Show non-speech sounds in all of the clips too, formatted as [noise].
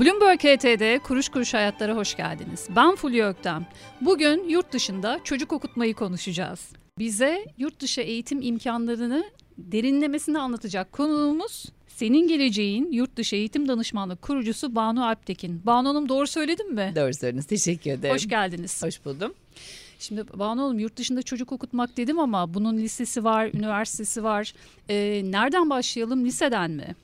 Bloomberg HT'de Kuruş Kuruş Hayatlara hoş geldiniz. Ben Fulya Öktem. Bugün yurt dışında çocuk okutmayı konuşacağız. Bize yurt dışı eğitim imkanlarını derinlemesine anlatacak konuğumuz senin geleceğin yurt dışı eğitim danışmanlık kurucusu Banu Alptekin. Banu Hanım doğru söyledim mi? Doğru söylediniz. Teşekkür ederim. Hoş geldiniz. Hoş buldum. Şimdi Banu Hanım yurt dışında çocuk okutmak dedim ama bunun lisesi var, üniversitesi var. Ee, nereden başlayalım? Liseden mi?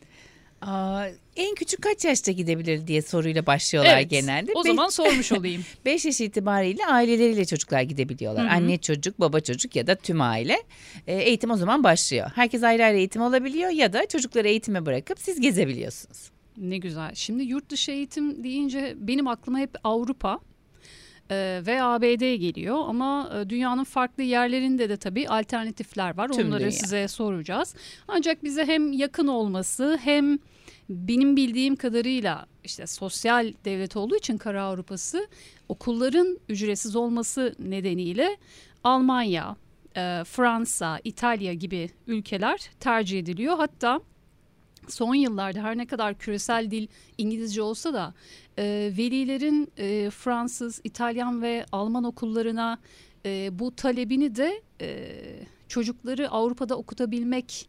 Aa, en küçük kaç yaşta gidebilir diye soruyla başlıyorlar evet, genelde. O zaman sormuş olayım. [laughs] 5 yaş itibariyle aileleriyle çocuklar gidebiliyorlar. Hı hı. Anne çocuk, baba çocuk ya da tüm aile. E, eğitim o zaman başlıyor. Herkes ayrı ayrı eğitim alabiliyor ya da çocukları eğitime bırakıp siz gezebiliyorsunuz. Ne güzel. Şimdi yurt dışı eğitim deyince benim aklıma hep Avrupa e, ve ABD geliyor ama e, dünyanın farklı yerlerinde de tabii alternatifler var. Tüm Onları dünya. size soracağız. Ancak bize hem yakın olması hem benim bildiğim kadarıyla işte sosyal devlet olduğu için Kara Avrupası okulların ücretsiz olması nedeniyle Almanya, e, Fransa, İtalya gibi ülkeler tercih ediliyor. Hatta son yıllarda her ne kadar küresel dil İngilizce olsa da e, velilerin e, Fransız, İtalyan ve Alman okullarına bu talebini de çocukları Avrupa'da okutabilmek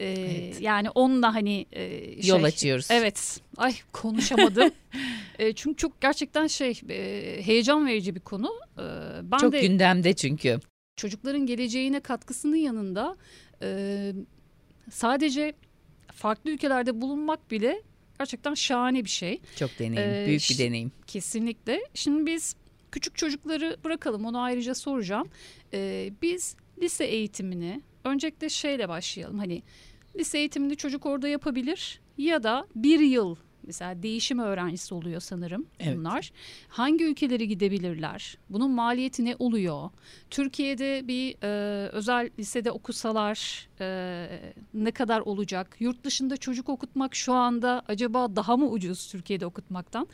e, Evet. yani onunla hani e, Yol şey- açıyoruz. Evet. Ay konuşamadım. [laughs] e, çünkü çok gerçekten şey e, heyecan verici bir konu. E, ben Çok de gündemde çünkü. çocukların geleceğine katkısının yanında e, sadece farklı ülkelerde bulunmak bile gerçekten şahane bir şey. Çok deneyim. Ee, büyük bir deneyim. Kesinlikle. Şimdi biz küçük çocukları bırakalım onu ayrıca soracağım. E, biz lise eğitimini öncelikle şeyle başlayalım. Hani lise eğitimini çocuk orada yapabilir ya da bir yıl mesela değişim öğrencisi oluyor sanırım Evet. bunlar. Hangi ülkelere gidebilirler? Bunun maliyeti ne oluyor? Türkiye'de bir e, özel lisede okusalar e, ne kadar olacak? Yurt dışında çocuk okutmak şu anda acaba daha mı ucuz Türkiye'de okutmaktan?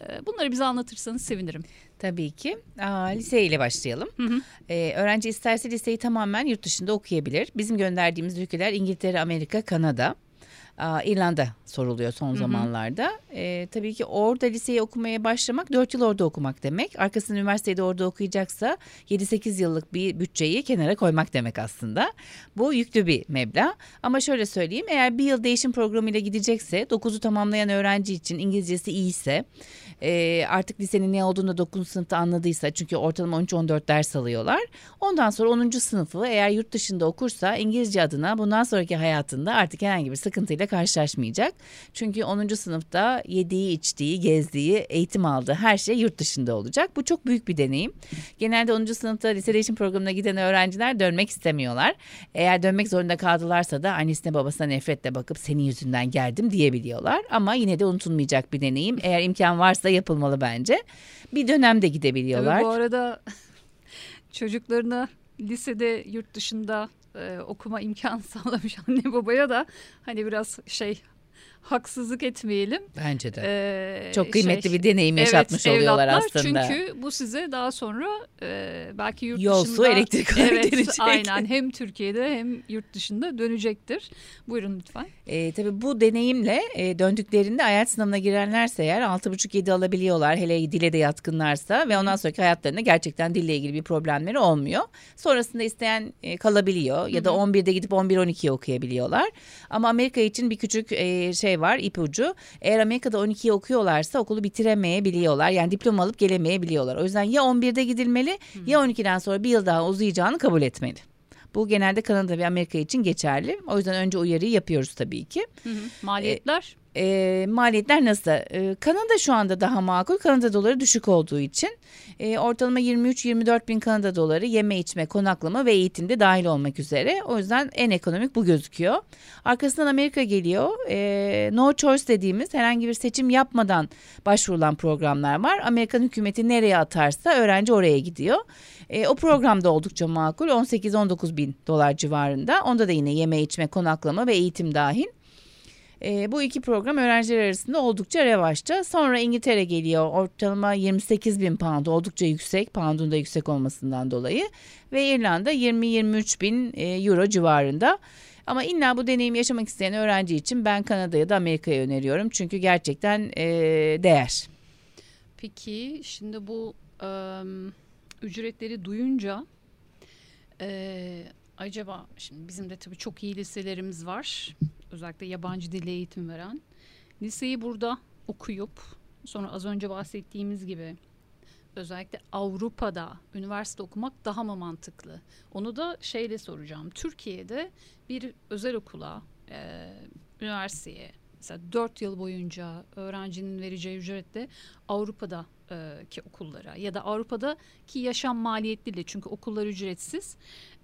E, bunları bize anlatırsanız sevinirim. Tabii ki. Aa, lise ile başlayalım. Hı hı. Ee, öğrenci isterse liseyi tamamen yurt dışında okuyabilir. Bizim gönderdiğimiz ülkeler İngiltere, Amerika, Kanada. İrlanda soruluyor son hı. zamanlarda. Ee, tabii ki orada liseyi okumaya başlamak 4 yıl orada okumak demek. Arkasında üniversitede orada okuyacaksa 7-8 yıllık bir bütçeyi kenara koymak demek aslında. Bu yüklü bir meblağ. Ama şöyle söyleyeyim eğer bir yıl değişim programıyla gidecekse 9'u tamamlayan öğrenci için İngilizcesi iyiyse e, artık lisenin ne olduğunu 9. sınıfta anladıysa çünkü ortalama 13-14 ders alıyorlar. Ondan sonra 10. sınıfı eğer yurt dışında okursa İngilizce adına bundan sonraki hayatında artık herhangi bir sıkıntıyla karşılaşmayacak. Çünkü 10. sınıfta yediği, içtiği, gezdiği, eğitim aldığı her şey yurt dışında olacak. Bu çok büyük bir deneyim. Genelde 10. sınıfta lise değişim programına giden öğrenciler dönmek istemiyorlar. Eğer dönmek zorunda kaldılarsa da annesine babasına nefretle bakıp senin yüzünden geldim diyebiliyorlar. Ama yine de unutulmayacak bir deneyim. Eğer imkan varsa yapılmalı bence. Bir dönemde gidebiliyorlar. Tabii bu arada [laughs] çocuklarına lisede yurt dışında e, okuma imkanı [laughs] sağlamış anne babaya da hani biraz şey haksızlık etmeyelim. Bence de. Ee, Çok kıymetli şey, bir deneyim yaşatmış evet, oluyorlar aslında. Çünkü bu size daha sonra e, belki yurt Yol, dışında... su, elektrik Evet dönecek. aynen hem Türkiye'de hem yurt dışında dönecektir. Buyurun lütfen. E, tabii bu deneyimle e, döndüklerinde IELTS sınavına girenlerse eğer 6,5-7 alabiliyorlar. Hele dile de yatkınlarsa ve ondan sonraki hayatlarında gerçekten dille ilgili bir problemleri olmuyor. Sonrasında isteyen e, kalabiliyor ya da 11'de gidip 11-12'ye okuyabiliyorlar. Ama Amerika için bir küçük e, şey var ipucu. Eğer Amerika'da 12'ye okuyorlarsa okulu bitiremeyebiliyorlar. Yani diploma alıp gelemeyebiliyorlar. O yüzden ya 11'de gidilmeli ya 12'den sonra bir yıl daha uzayacağını kabul etmeli. Bu genelde Kanada ve Amerika için geçerli. O yüzden önce uyarıyı yapıyoruz tabii ki. Maliyetler? E, maliyetler nasıl? E, Kanada şu anda daha makul. Kanada doları düşük olduğu için e, ortalama 23-24 bin Kanada doları yeme içme, konaklama ve eğitimde dahil olmak üzere. O yüzden en ekonomik bu gözüküyor. Arkasından Amerika geliyor. E, no choice dediğimiz herhangi bir seçim yapmadan başvurulan programlar var. Amerikan hükümeti nereye atarsa öğrenci oraya gidiyor. E, o programda oldukça makul 18-19 bin dolar civarında. Onda da yine yeme içme, konaklama ve eğitim dahil. E, bu iki program öğrenciler arasında oldukça revaçta. Sonra İngiltere geliyor ortalama 28 bin pound oldukça yüksek poundun da yüksek olmasından dolayı. Ve İrlanda 20-23 bin e, euro civarında. Ama illa bu deneyimi yaşamak isteyen öğrenci için ben Kanada'ya da Amerika'ya öneriyorum. Çünkü gerçekten e, değer. Peki şimdi bu e, ücretleri duyunca e, acaba şimdi bizim de tabii çok iyi liselerimiz var. Özellikle yabancı dil eğitim veren. Liseyi burada okuyup sonra az önce bahsettiğimiz gibi özellikle Avrupa'da üniversite okumak daha mı mantıklı? Onu da şeyle soracağım. Türkiye'de bir özel okula, e, üniversiteye mesela 4 yıl boyunca öğrencinin vereceği ücretle Avrupa'daki okullara ya da Avrupa'daki yaşam maliyetleriyle çünkü okullar ücretsiz.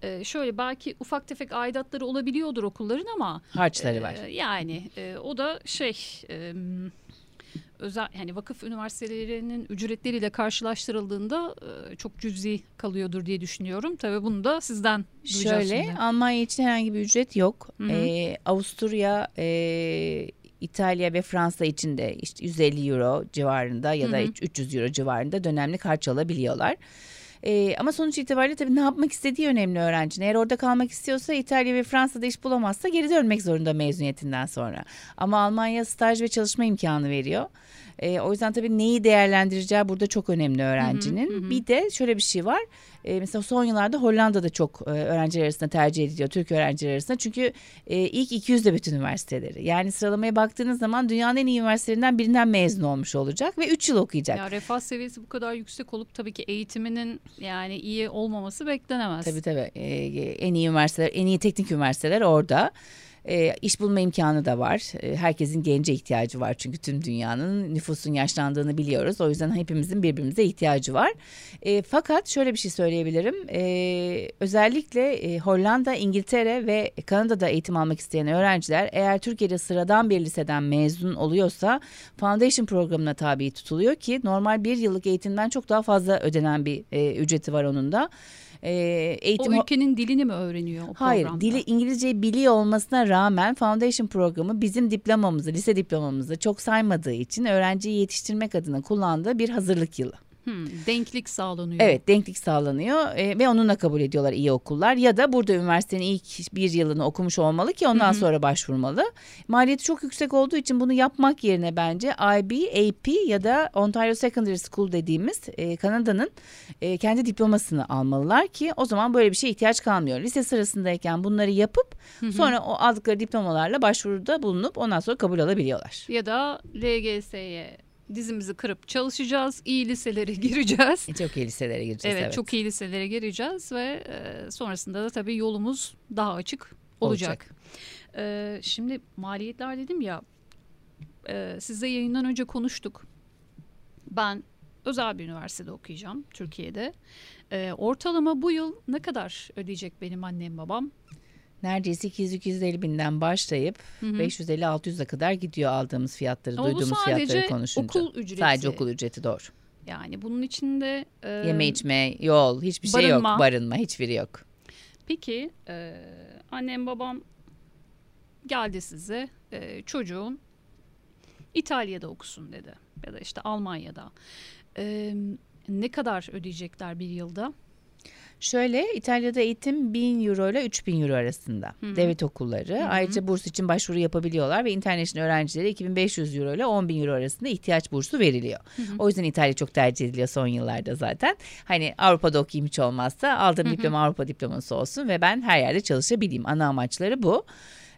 E, şöyle belki ufak tefek aidatları olabiliyordur okulların ama harçları var. E, yani e, o da şey e, özel yani vakıf üniversitelerinin ücretleriyle karşılaştırıldığında e, çok cüzi kalıyordur diye düşünüyorum. Tabii bunu da sizden duyacağız Şöyle şimdi. Almanya için herhangi bir ücret yok. Hı hı. Ee, Avusturya, e, İtalya ve Fransa için de işte 150 euro civarında ya da Hı hı. 300 euro civarında dönemlik harç alabiliyorlar. Ee, ama sonuç itibariyle tabii ne yapmak istediği önemli öğrencinin. Eğer orada kalmak istiyorsa İtalya ve Fransa'da iş bulamazsa geri dönmek zorunda mezuniyetinden sonra. Ama Almanya staj ve çalışma imkanı veriyor. Ee, o yüzden tabii neyi değerlendireceği burada çok önemli öğrencinin. hı hı. Bir de şöyle bir şey var. Ee, mesela son yıllarda Hollanda'da çok e, öğrenciler arasında tercih ediliyor. Türk öğrenciler arasında. Çünkü e, ilk 200'de bütün üniversiteleri. Yani sıralamaya baktığınız zaman dünyanın en iyi üniversitelerinden birinden mezun olmuş olacak ve 3 yıl okuyacak. Ya refah seviyesi bu kadar yüksek olup tabii ki eğitiminin yani iyi olmaması beklenemez. Tabii tabii. Ee, en iyi üniversiteler, en iyi teknik üniversiteler orada. Ee, iş bulma imkanı da var. Ee, herkesin gence ihtiyacı var çünkü tüm dünyanın nüfusun yaşlandığını biliyoruz. O yüzden hepimizin birbirimize ihtiyacı var. Ee, fakat şöyle bir şey söyleyebilirim. Ee, özellikle e, Hollanda, İngiltere ve Kanada'da eğitim almak isteyen öğrenciler eğer Türkiye'de sıradan bir liseden mezun oluyorsa Foundation programına tabi tutuluyor ki normal bir yıllık eğitimden çok daha fazla ödenen bir e, ücreti var onun da. E, eğitim o ülkenin dilini mi öğreniyor o Hayır, programda? dili İngilizceyi biliyor olmasına rağmen Foundation programı bizim diplomamızı, lise diplomamızı çok saymadığı için öğrenciyi yetiştirmek adına kullandığı bir hazırlık yılı. Hmm, denklik sağlanıyor. Evet, denklik sağlanıyor e, ve onunla kabul ediyorlar iyi okullar ya da burada üniversitenin ilk bir yılını okumuş olmalı ki ondan sonra başvurmalı. Maliyeti çok yüksek olduğu için bunu yapmak yerine bence IB, AP ya da Ontario Secondary School dediğimiz e, Kanada'nın e, kendi diplomasını almalılar ki o zaman böyle bir şeye ihtiyaç kalmıyor. Lise sırasındayken bunları yapıp sonra o aldıkları diplomalarla başvuruda bulunup ondan sonra kabul alabiliyorlar. Ya da LGS'ye dizimizi kırıp çalışacağız. iyi liselere [laughs] gireceğiz. E, Çok iyi liselere gireceğiz. Evet, Evet, çok iyi liselere gireceğiz ve e, sonrasında da tabii yolumuz daha açık olacak. E, şimdi maliyetler dedim ya e, size yayından önce konuştuk. Ben özel bir üniversitede okuyacağım Türkiye'de. E, ortalama bu yıl ne kadar ödeyecek benim annem babam? Neredeyse 200-250 binden başlayıp Hı hı. 550-600'e kadar gidiyor aldığımız fiyatları, Ama duyduğumuz fiyatları konuşunca. okul ücreti. Sadece okul ücreti doğru. Yani bunun içinde e, Yeme içme, yol, hiçbir şey barınma. yok. Barınma, hiçbiri yok. Peki e, annem babam geldi size e, çocuğun İtalya'da okusun dedi ya da işte Almanya'da. E, ne kadar ödeyecekler bir yılda? Şöyle İtalya'da eğitim 1000 euro ile 3000 euro arasında. Hı. Devlet okulları. Ayrıca burs için başvuru yapabiliyorlar ve international öğrencilere 2500 euro ile 10.000 euro arasında ihtiyaç bursu veriliyor. O yüzden İtalya çok tercih ediliyor son yıllarda zaten. Hani Avrupa'da okuyayım hiç olmazsa aldığım diploma Avrupa diploması olsun ve ben her yerde çalışabileyim. Ana amaçları bu.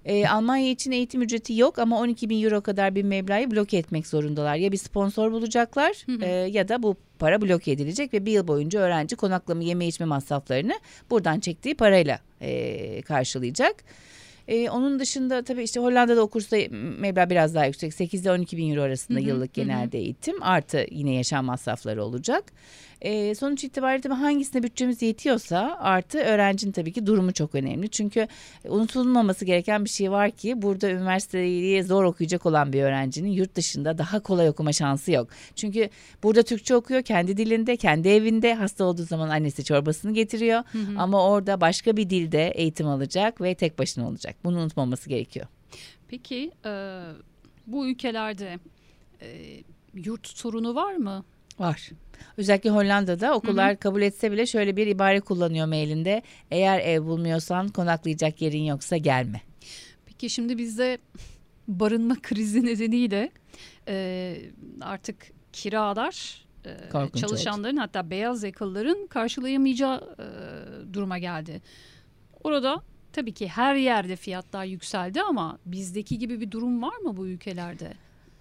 Ee, Almanya için eğitim ücreti yok ama 12 bin euro kadar bir meblağı bloke etmek zorundalar. Ya bir sponsor bulacaklar e, ya da bu para bloke edilecek ve bir yıl boyunca öğrenci konaklama, yeme içme masraflarını buradan çektiği parayla e, karşılayacak. E, onun dışında tabii işte Hollanda'da okursa meblağ biraz daha yüksek. 8 ile 12 bin euro arasında Hı hı, yıllık hı hı. genelde eğitim. Artı yine yaşam masrafları olacak. E, sonuç itibariyle tabii hangisine bütçemiz yetiyorsa artı öğrencinin tabii ki durumu çok önemli. Çünkü unutulmaması gereken bir şey var ki burada üniversiteyi zor okuyacak olan bir öğrencinin yurt dışında daha kolay okuma şansı yok. Çünkü burada Türkçe okuyor kendi dilinde, kendi evinde. Hasta olduğu zaman annesi çorbasını getiriyor. Ama orada başka bir dilde eğitim alacak ve tek başına olacak. Bunu unutmaması gerekiyor. Peki e, bu ülkelerde e, yurt sorunu var mı? Var. Özellikle Hollanda'da okullar kabul etse bile şöyle bir ibare kullanıyor mailinde. Eğer ev bulmuyorsan konaklayacak yerin yoksa gelme. Ki şimdi bizde barınma krizi nedeniyle e, artık kiralar e, Korkunç, çalışanların hatta beyaz yakalıların karşılayamayacağı e, duruma geldi. Orada tabii ki her yerde fiyatlar yükseldi ama bizdeki gibi bir durum var mı bu ülkelerde?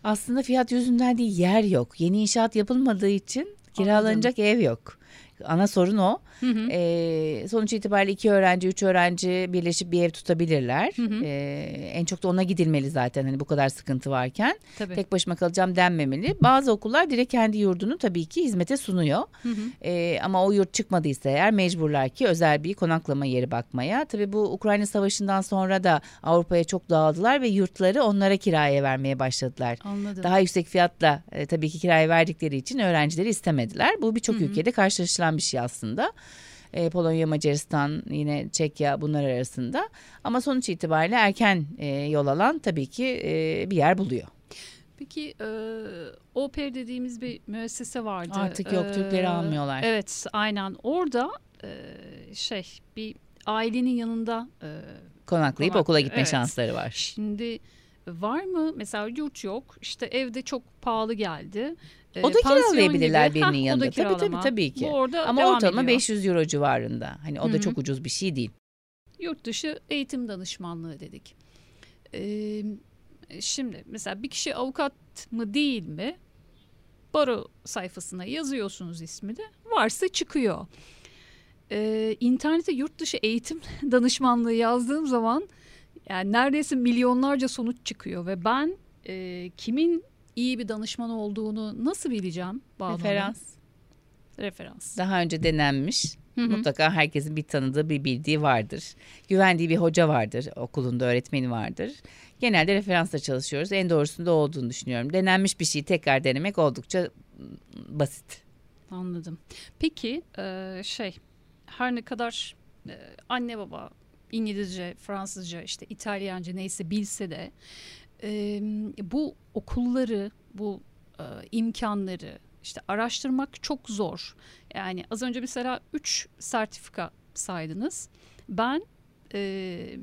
Aslında fiyat yüzünden değil yer yok. Yeni inşaat yapılmadığı için kiralanacak ev yok. Ana sorun o. Hı hı. Ee, sonuç itibariyle iki öğrenci, üç öğrenci birleşip bir ev tutabilirler. Hı hı. Ee, en çok da ona gidilmeli zaten hani bu kadar sıkıntı varken. Tabii. Tek başıma kalacağım denmemeli. Bazı okullar direkt kendi yurdunu tabii ki hizmete sunuyor. Hı hı. Ee, ama o yurt çıkmadıysa eğer mecburlar ki özel bir konaklama yeri bakmaya. Tabii bu Ukrayna Savaşı'ndan sonra da Avrupa'ya çok dağıldılar ve yurtları onlara kiraya vermeye başladılar. Anladım. Daha yüksek fiyatla e, tabii ki kiraya verdikleri için öğrencileri istemediler. Bu birçok ülkede karşılaşılan bir şey aslında. E, Polonya, Macaristan, yine Çekya bunlar arasında. Ama sonuç itibariyle erken e, yol alan tabii ki e, bir yer buluyor. Peki e, OPER dediğimiz bir müessese vardı. Artık yok, Türkleri almıyorlar. Evet aynen orada e, şey bir ailenin yanında e, Konaklayıp Konak- okula gitme evet. şansları var. Şimdi var mı mesela yurt yok işte evde çok pahalı geldi. Ee, O da pansiyon kiralayabilirler gibi. birinin Hah, o yanında. da Tabii tabii tabii ki. Bu orada Ama ortalama ediyor. 500 euro civarında. Hani o Hı da çok ucuz bir şey değil. Yurt dışı eğitim danışmanlığı dedik. Ee, şimdi mesela bir kişi avukat mı değil mi? Baro sayfasına yazıyorsunuz ismini. Varsa çıkıyor. Ee, internete yurt dışı eğitim [laughs] danışmanlığı yazdığım zaman yani neredeyse milyonlarca sonuç çıkıyor ve ben e, kimin iyi bir danışman olduğunu nasıl bileceğim? Hanım? Referans. Referans. Daha önce denenmiş. Hı hı. Mutlaka herkesin bir tanıdığı, bir bildiği vardır. Güvendiği bir hoca vardır, okulunda öğretmeni vardır. Genelde referansla çalışıyoruz. En doğrusunda olduğunu düşünüyorum. Denenmiş bir şeyi tekrar denemek oldukça mm, basit. Anladım. Peki şey her ne kadar anne baba İngilizce, Fransızca, işte İtalyanca neyse bilse de e, bu okulları, bu e, imkanları işte araştırmak çok zor. Yani az önce mesela 3 sertifika saydınız. Ben e,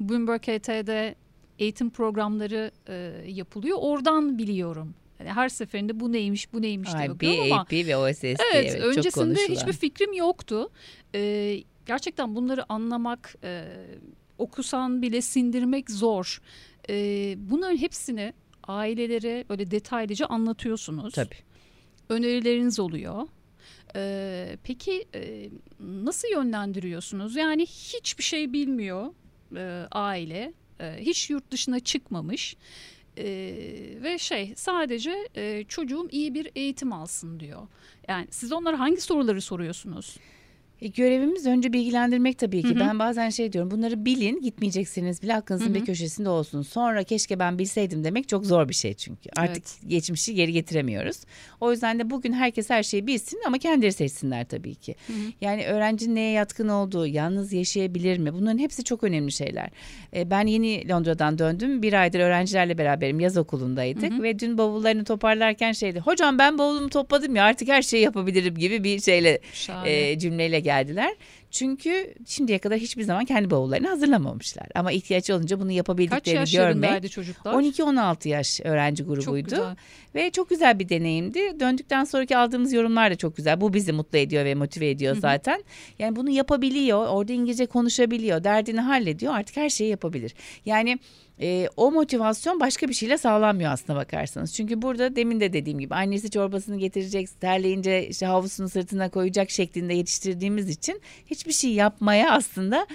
Bloomberg HT'de eğitim programları e, yapılıyor. Oradan biliyorum. Yani her seferinde bu neymiş, bu neymiş diye bakıyorum ama AP ve OSS diye Evet, çok öncesinde konuşulan. hiçbir fikrim yoktu. Ee, gerçekten bunları anlamak, e, okusan bile sindirmek zor. Ee, bunların hepsini ailelere böyle detaylıca anlatıyorsunuz. Tabii. Önerileriniz oluyor. Ee, peki e, nasıl yönlendiriyorsunuz? Yani hiçbir şey bilmiyor e, aile, e, hiç yurt dışına çıkmamış. Ee, ve şey sadece e, çocuğum iyi bir eğitim alsın diyor. Yani siz onlara hangi soruları soruyorsunuz? E, görevimiz önce bilgilendirmek tabii ki. Hı hı. Ben bazen şey diyorum bunları bilin gitmeyeceksiniz bile aklınızın Hı hı. bir köşesinde olsun. Sonra keşke ben bilseydim demek çok zor bir şey çünkü. Artık Evet. geçmişi geri getiremiyoruz. O yüzden de bugün herkes her şeyi bilsin ama kendileri seçsinler tabii ki. Hı hı. Yani öğrencinin neye yatkın olduğu, yalnız yaşayabilir mi? Bunların hepsi çok önemli şeyler. E, ben yeni Londra'dan döndüm. Bir aydır öğrencilerle beraberim. Yaz okulundaydık Hı hı. ve dün bavullarını toparlarken şeydi. Hocam ben bavulumu topladım ya artık her şeyi yapabilirim gibi bir şeyle Şahane. e, cümleyle geldiler. Çünkü şimdiye kadar hiçbir zaman kendi bavullarını hazırlamamışlar. Ama ihtiyaç olunca bunu Kaç yapabildiklerini yaşlarındaydı görmek. çocuklar? 12-16 yaş öğrenci Çok grubuydu güzel. ve çok güzel bir deneyimdi. Döndükten sonraki aldığımız yorumlar da çok güzel. Bu bizi mutlu ediyor ve motive ediyor Hı hı. zaten. Yani bunu yapabiliyor, orada İngilizce konuşabiliyor, derdini hallediyor. Artık her şeyi yapabilir. Yani e, o motivasyon başka bir şeyle sağlanmıyor aslına bakarsanız. Çünkü burada demin de dediğim gibi annesi çorbasını getirecek, terleyince işte havlusunu sırtına koyacak şeklinde yetiştirdiğimiz için hiçbir şey yapmaya aslında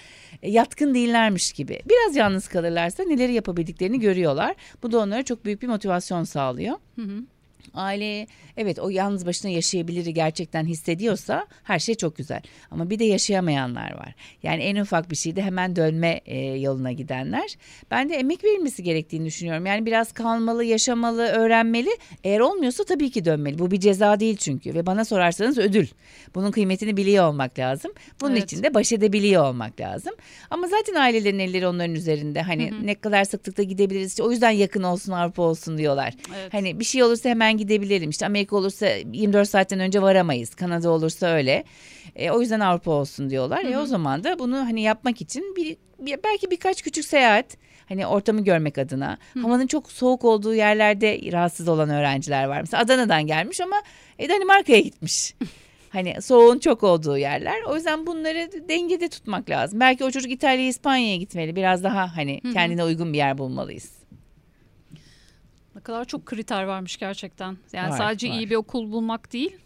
e, yatkın değillermiş gibi. Biraz yalnız kalırlarsa neleri yapabildiklerini görüyorlar. Bu da onlara çok büyük bir motivasyon sağlıyor. Hı hı. Aile evet o yalnız başına yaşayabilir gerçekten hissediyorsa her şey çok güzel. Ama bir de yaşayamayanlar var. Yani en ufak bir şeyde hemen dönme e, yoluna gidenler. Ben de emek verilmesi gerektiğini düşünüyorum. Yani biraz kalmalı, yaşamalı, öğrenmeli. Eğer olmuyorsa tabii ki dönmeli. Bu bir ceza değil çünkü ve bana sorarsanız ödül. Bunun kıymetini biliyor olmak lazım. Bunun Evet. için de baş edebiliyor olmak lazım. Ama zaten ailelerin elleri onların üzerinde. Hani Hı hı. ne kadar sıklıkla gidebiliriz. İşte o yüzden yakın olsun Avrupa olsun diyorlar. Evet. Hani bir şey olursa hemen gidebilelim. İşte Amerika olursa 24 saatten önce varamayız. Kanada olursa öyle. E, o yüzden Avrupa olsun diyorlar. Hı E, o hı. zaman da bunu hani yapmak için bir, bir- belki birkaç küçük seyahat Hani ortamı görmek adına. Havanın çok soğuk olduğu yerlerde rahatsız olan öğrenciler var. Mesela Adana'dan gelmiş ama e, Danimarka'ya gitmiş. [laughs] Hani soğuğun çok olduğu yerler. O yüzden bunları dengede tutmak lazım. Belki o çocuk İtalya'ya, İspanya'ya gitmeli. Biraz daha hani kendine uygun bir yer bulmalıyız. Kadar çok kriter varmış gerçekten. Yani Var, sadece var. iyi bir okul bulmak değil.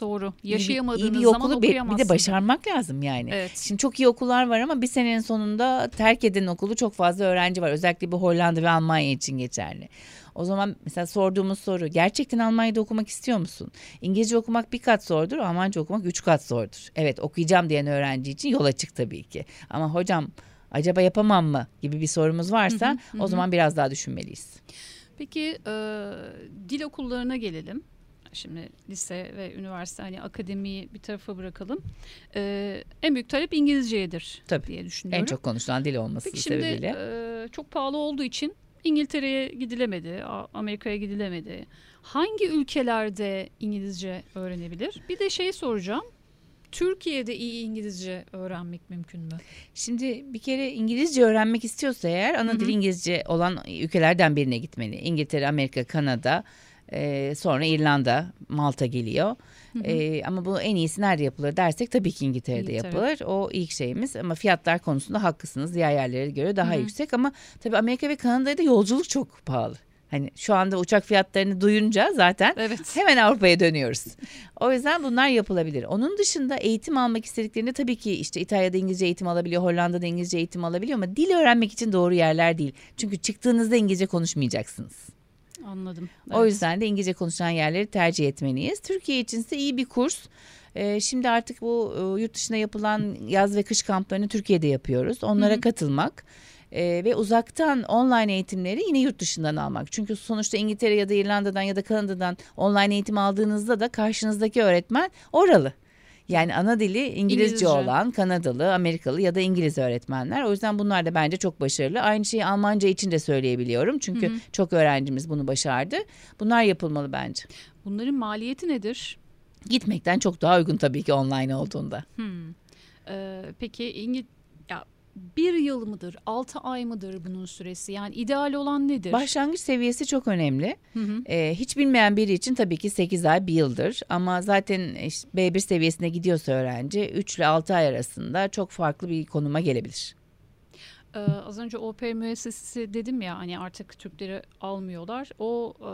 Doğru. İyi bir- Yaşayamadığınız iyi bir zaman okulu bir, bir de başarmak lazım yani. Evet. Şimdi çok iyi okullar var ama bir senenin sonunda terk eden okulu çok fazla öğrenci var. Özellikle bu Hollanda ve Almanya için geçerli. O zaman mesela sorduğumuz soru gerçekten Almanya'da okumak istiyor musun? İngilizce okumak bir kat zordur, Almanca okumak üç kat zordur. Evet okuyacağım diyen öğrenci için yol açık tabii ki. Ama hocam acaba yapamam mı gibi bir sorumuz varsa o zaman biraz daha düşünmeliyiz. Peki e, dil okullarına gelelim. Şimdi lise ve üniversite hani akademiyi bir tarafa bırakalım. E, en büyük talep İngilizceyedir Tabii. diye düşünüyorum. En çok konuşulan dil olması Peki şimdi sebebiyle. e, çok pahalı olduğu için İngiltere'ye gidilemedi, Amerika'ya gidilemedi. Hangi ülkelerde İngilizce öğrenebilir? Bir de şey soracağım. Türkiye'de iyi İngilizce öğrenmek mümkün mü? Şimdi bir kere İngilizce öğrenmek istiyorsa eğer ana dil İngilizce olan ülkelerden birine gitmeli. İngiltere, Amerika, Kanada, e, sonra İrlanda, Malta geliyor. E, ama bu en iyisi nerede yapılır dersek tabii ki İngiltere'de İngiltere. yapılır. O ilk şeyimiz ama fiyatlar konusunda haklısınız. Diğer yerlere göre daha yüksek ama tabii Amerika ve Kanada'da yolculuk çok pahalı. Hani şu anda uçak fiyatlarını duyunca zaten Evet. Hemen Avrupa'ya dönüyoruz. O yüzden bunlar yapılabilir. Onun dışında eğitim almak istediklerinde tabii ki işte İtalya'da İngilizce eğitim alabiliyor, Hollanda'da İngilizce eğitim alabiliyor ama dil öğrenmek için doğru yerler değil. Çünkü çıktığınızda İngilizce konuşmayacaksınız. Anladım. O Evet. yüzden de İngilizce konuşulan yerleri tercih etmeliyiz. Türkiye içinse iyi bir kurs. Ee, şimdi artık bu e, yurt dışında yapılan yaz ve kış kamplarını Türkiye'de yapıyoruz. Onlara katılmak e, ve uzaktan online eğitimleri yine yurt dışından almak. Çünkü sonuçta İngiltere ya da İrlanda'dan ya da Kanada'dan online eğitim aldığınızda da karşınızdaki öğretmen oralı. Yani ana dili İngilizce, İngilizce. olan Kanadalı, Amerikalı ya da İngiliz öğretmenler. O yüzden bunlar da bence çok başarılı. Aynı şeyi Almanca için de söyleyebiliyorum. Çünkü çok öğrencimiz bunu başardı. Bunlar yapılmalı bence. Bunların maliyeti nedir? Gitmekten çok daha uygun tabii ki online olduğunda. Hmm. Ee, peki İngil ya bir yıl mıdır, altı ay mıdır bunun süresi? Yani ideal olan nedir? Başlangıç seviyesi çok önemli. Hı hı. Ee, hiç bilmeyen biri için tabii ki 8 ay bir yıldır. Ama zaten işte B1 seviyesine gidiyorsa öğrenci 3 ile 6 ay arasında çok farklı bir konuma gelebilir. Ee, az önce OP müessesesi dedim ya hani artık Türkleri almıyorlar. O e,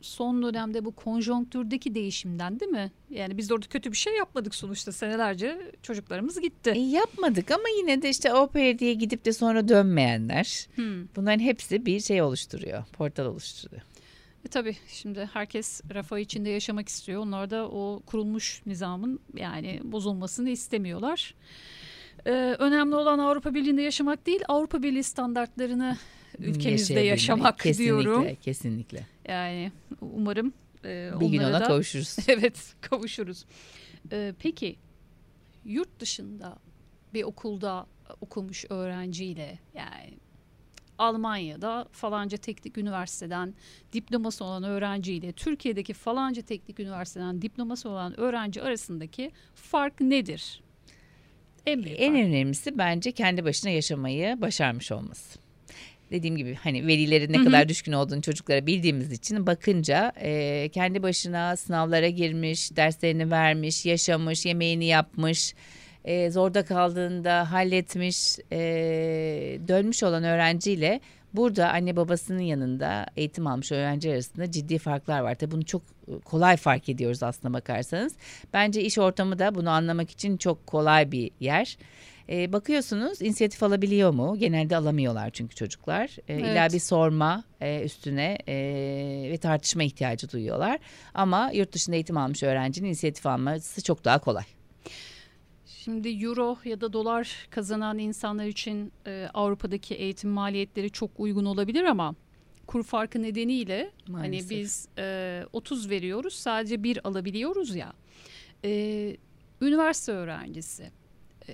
son dönemde bu konjonktürdeki değişimden değil mi? Yani biz de orada kötü bir şey yapmadık sonuçta senelerce çocuklarımız gitti. E, yapmadık ama yine de işte au pair diye gidip de sonra dönmeyenler. Hmm. Bunların hepsi bir şey oluşturuyor, portal oluşturuyor. E tabii şimdi herkes refah içinde yaşamak istiyor. Onlar da o kurulmuş nizamın yani bozulmasını istemiyorlar. Ee, önemli olan Avrupa Birliği'nde yaşamak değil, Avrupa Birliği standartlarını ülkemizde Yaşayabilmek. yaşamak kesinlikle, diyorum. Kesinlikle. Yani umarım e, Bir gün ona da kavuşuruz. [laughs] evet kavuşuruz. Ee, peki yurt dışında bir okulda okumuş öğrenciyle yani Almanya'da falanca teknik üniversiteden diploması olan öğrenciyle Türkiye'deki falanca teknik üniversiteden diploması olan öğrenci arasındaki fark nedir? En En fark. önemlisi bence kendi başına yaşamayı başarmış olması. Dediğim gibi hani velilerin ne kadar düşkün olduğunu çocuklara bildiğimiz için bakınca e, kendi başına sınavlara girmiş, derslerini vermiş, yaşamış, yemeğini yapmış, e, zorda kaldığında halletmiş, e, dönmüş olan öğrenciyle burada anne babasının yanında eğitim almış öğrenci arasında ciddi farklar var. Tabii bunu çok kolay fark ediyoruz aslına bakarsanız. Bence iş ortamı da bunu anlamak için çok kolay bir yer. Ee, bakıyorsunuz inisiyatif alabiliyor mu? Genelde alamıyorlar çünkü çocuklar. İlla Evet. bir sorma e, üstüne e, ve tartışma ihtiyacı duyuyorlar. Ama yurt dışında eğitim almış öğrencinin inisiyatif alması çok daha kolay. Şimdi euro ya da dolar kazanan insanlar için e, Avrupa'daki eğitim maliyetleri çok uygun olabilir ama kur farkı nedeniyle Maalesef. hani biz e, 30 veriyoruz sadece bir alabiliyoruz ya. E, üniversite öğrencisi e,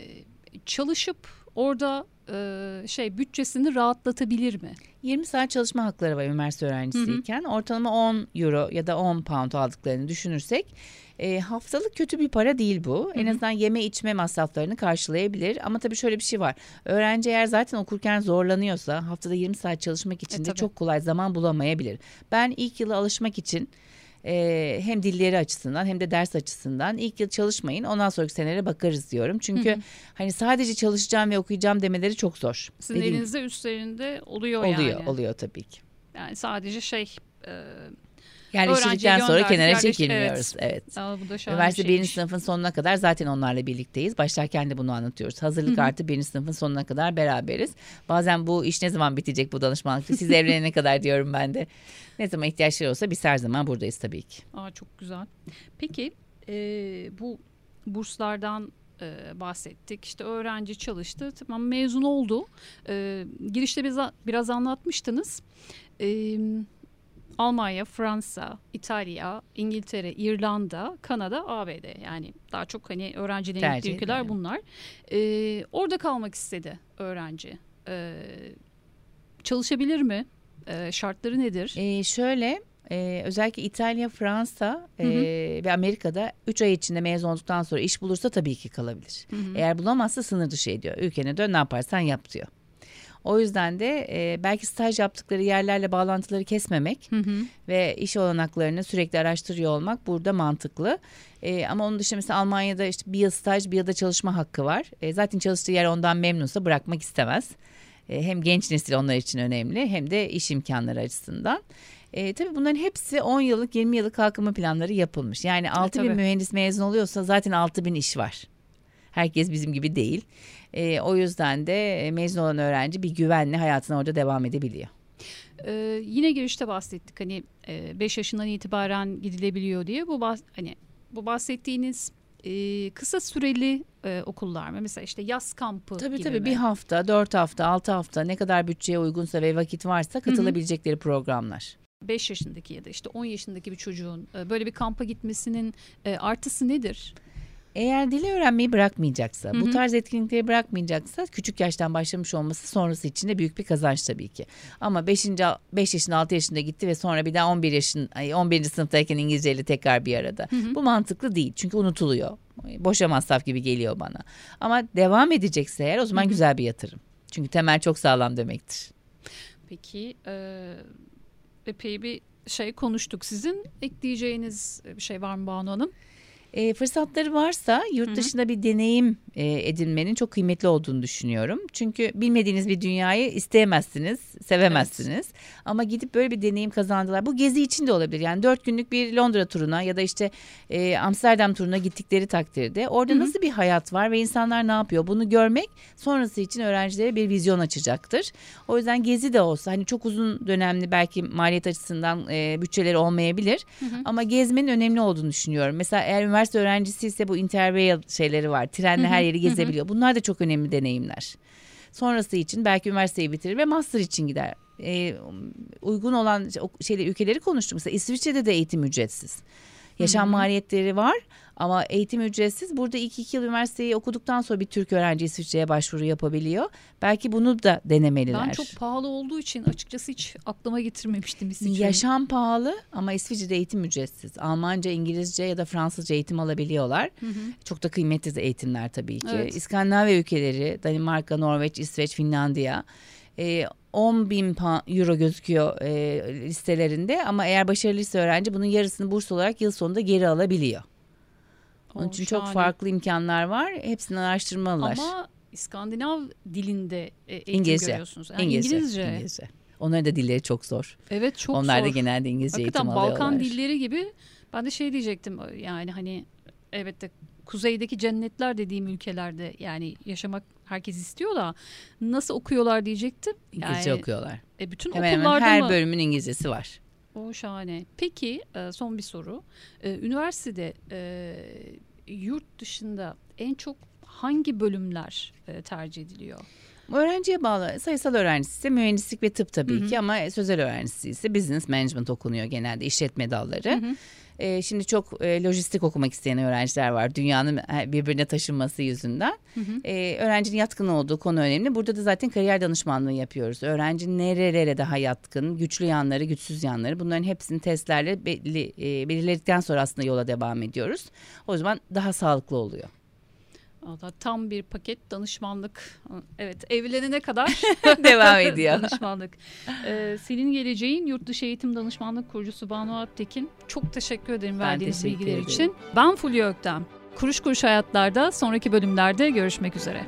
çalışıp orada e, şey bütçesini rahatlatabilir mi? 20 saat çalışma hakları var üniversite öğrencisiyken. Hı hı. Ortalama 10 euro ya da 10 pound aldıklarını düşünürsek e, haftalık kötü bir para değil bu. Hı hı. En azından yeme içme masraflarını karşılayabilir. Ama tabii şöyle bir şey var. Öğrenci eğer zaten okurken zorlanıyorsa haftada 20 saat çalışmak için e, de çok kolay zaman bulamayabilir. Ben ilk yıla alışmak için e, hem dilleri açısından hem de ders açısından ilk yıl çalışmayın ondan sonraki senelere bakarız diyorum. Çünkü hı hı. hani sadece çalışacağım ve okuyacağım demeleri çok zor. Sizin Dediğim, elinizde üstlerinde oluyor, oluyor yani. Oluyor oluyor tabii ki. Yani sadece şey... E, Yerleştirdikten sonra kenara çekilmiyoruz. Evet. evet. Aa, bu da Üniversite birinci sınıfın sonuna kadar zaten onlarla birlikteyiz. Başlarken de bunu anlatıyoruz. Hazırlık artı birinci sınıfın sonuna kadar beraberiz. Bazen bu iş ne zaman bitecek bu danışmanlık? Siz evlenene kadar diyorum ben de. Ne zaman ihtiyaçları olsa biz her zaman buradayız tabii ki. Aa, çok güzel. Peki e, bu burslardan e, bahsettik. İşte öğrenci çalıştı. Tamam mezun oldu. E, girişte biraz, biraz anlatmıştınız. E, Almanya, Fransa, İtalya, İngiltere, İrlanda, Kanada, ABD yani daha çok hani öğrencilerin gittiği ülkeler edelim. bunlar. Ee, orada kalmak istedi öğrenci. Ee, çalışabilir mi? Ee, şartları nedir? Ee, şöyle ee, özellikle İtalya, Fransa e, ve Amerika'da 3 ay içinde mezun olduktan sonra iş bulursa tabii ki kalabilir. Hı hı. Eğer bulamazsa sınır dışı ediyor. Ülkene dön ne yaparsan yap diyor. O yüzden de e, belki staj yaptıkları yerlerle bağlantıları kesmemek hı hı. ve iş olanaklarını sürekli araştırıyor olmak burada mantıklı. E, ama onun dışında mesela Almanya'da işte bir yıl staj bir yılda çalışma hakkı var. E, zaten çalıştığı yer ondan memnunsa bırakmak istemez. E, hem genç nesil onlar için önemli hem de iş imkanları açısından. E, tabii bunların hepsi 10 yıllık 20 yıllık kalkınma planları yapılmış. Yani 6 bin mühendis mezun oluyorsa zaten 6 bin iş var. Herkes bizim gibi değil. E, o yüzden de mezun olan öğrenci bir güvenle hayatına orada devam edebiliyor. Ee, yine girişte bahsettik hani 5 e, yaşından itibaren gidilebiliyor diye bu bahs hani bu bahsettiğiniz e, kısa süreli e, okullar mı? Mesela işte yaz kampı tabii, gibi Tabii mi? bir hafta, dört hafta, altı hafta ne kadar bütçeye uygunsa ve vakit varsa katılabilecekleri Hı-hı. programlar. 5 yaşındaki ya da işte 10 yaşındaki bir çocuğun e, böyle bir kampa gitmesinin e, artısı nedir? Eğer dili öğrenmeyi bırakmayacaksa, Hı-hı. bu tarz etkinlikleri bırakmayacaksa küçük yaştan başlamış olması sonrası için de büyük bir kazanç tabii ki. Ama 5. 5 yaşında 6 yaşında gitti ve sonra bir daha 11 yaşın 11. sınıftayken İngilizceyle tekrar bir arada. Hı-hı. Bu mantıklı değil çünkü unutuluyor. Boşa masraf gibi geliyor bana. Ama devam edecekse eğer o zaman Hı-hı. güzel bir yatırım. Çünkü temel çok sağlam demektir. Peki e, epey bir şey konuştuk. Sizin ekleyeceğiniz bir şey var mı Banu Hanım? E, fırsatları varsa yurt dışında Hı-hı. bir deneyim e, edinmenin çok kıymetli olduğunu düşünüyorum. Çünkü bilmediğiniz bir dünyayı isteyemezsiniz, sevemezsiniz. Evet. Ama gidip böyle bir deneyim kazandılar. Bu gezi için de olabilir. Yani dört günlük bir Londra turuna ya da işte e, Amsterdam turuna gittikleri takdirde orada Hı-hı. nasıl bir hayat var ve insanlar ne yapıyor? Bunu görmek sonrası için öğrencilere bir vizyon açacaktır. O yüzden gezi de olsa hani çok uzun dönemli belki maliyet açısından e, bütçeleri olmayabilir. Hı-hı. Ama gezmenin önemli olduğunu düşünüyorum. Mesela eğer üniversite üniversite öğrencisi ise bu interrail şeyleri var. Trenle her yeri gezebiliyor. Bunlar da çok önemli deneyimler. Sonrası için belki üniversiteyi bitirir ve master için gider. Ee, uygun olan şeyleri ülkeleri konuştum. Mesela İsviçre'de de eğitim ücretsiz. Yaşam Hı-hı. maliyetleri var ama eğitim ücretsiz. Burada ilk iki yıl üniversiteyi okuduktan sonra bir Türk öğrenci İsviçre'ye başvuru yapabiliyor. Belki bunu da denemeliler. Ben çok pahalı olduğu için açıkçası hiç aklıma getirmemiştim İsviçre'yi. Yaşam pahalı ama İsviçre'de eğitim ücretsiz. Almanca, İngilizce ya da Fransızca eğitim alabiliyorlar. Hı hı. Çok da kıymetli eğitimler tabii ki. Evet. İskandinavya ülkeleri, Danimarka, Norveç, İsveç, Finlandiya. 10 e, bin euro gözüküyor e, listelerinde ama eğer başarılıysa öğrenci bunun yarısını burs olarak yıl sonunda geri alabiliyor. Onun için şahane. çok farklı imkanlar var. Hepsini araştırmalılar. Ama İskandinav dilinde e, eğitim İngilizce. görüyorsunuz. Yani İngilizce. İngilizce. İngilizce. Onların da dilleri çok zor. Evet çok Onlar zor. da genelde İngilizce Hakikaten eğitim alıyorlar. Balkan dilleri gibi ben de şey diyecektim yani hani evet de kuzeydeki cennetler dediğim ülkelerde yani yaşamak herkes istiyor da nasıl okuyorlar diyecektim. İngilizce yani, okuyorlar. E, bütün hemen okullarda hemen her mı? bölümün İngilizcesi var. O şahane. Peki e, son bir soru. E, üniversitede yurt dışında en çok hangi bölümler tercih ediliyor? Öğrenciye bağlı sayısal öğrencisi ise mühendislik ve tıp tabii Hı hı. ki ama sözel öğrencisi ise business management okunuyor genelde işletme dalları. Hı hı. Ee, şimdi çok e, lojistik okumak isteyen öğrenciler var dünyanın e, birbirine taşınması yüzünden. Hı hı. Ee, öğrencinin yatkın olduğu konu önemli. Burada da zaten kariyer danışmanlığı yapıyoruz. Öğrenci nerelere daha yatkın, güçlü yanları, güçsüz yanları bunların hepsini testlerle belli, e, belirledikten sonra aslında yola devam ediyoruz. O zaman daha sağlıklı oluyor. Valla tam bir paket danışmanlık. Evet evlenene kadar [laughs] devam [laughs] ediyor. danışmanlık. Ee, senin geleceğin yurt dışı eğitim danışmanlık kurucusu Banu Alptekin. Çok teşekkür ederim Ben verdiğiniz teşekkür bilgiler ederim. için. Ben Fulya Öktem. Kuruş Kuruş Hayatlar'da sonraki bölümlerde görüşmek üzere.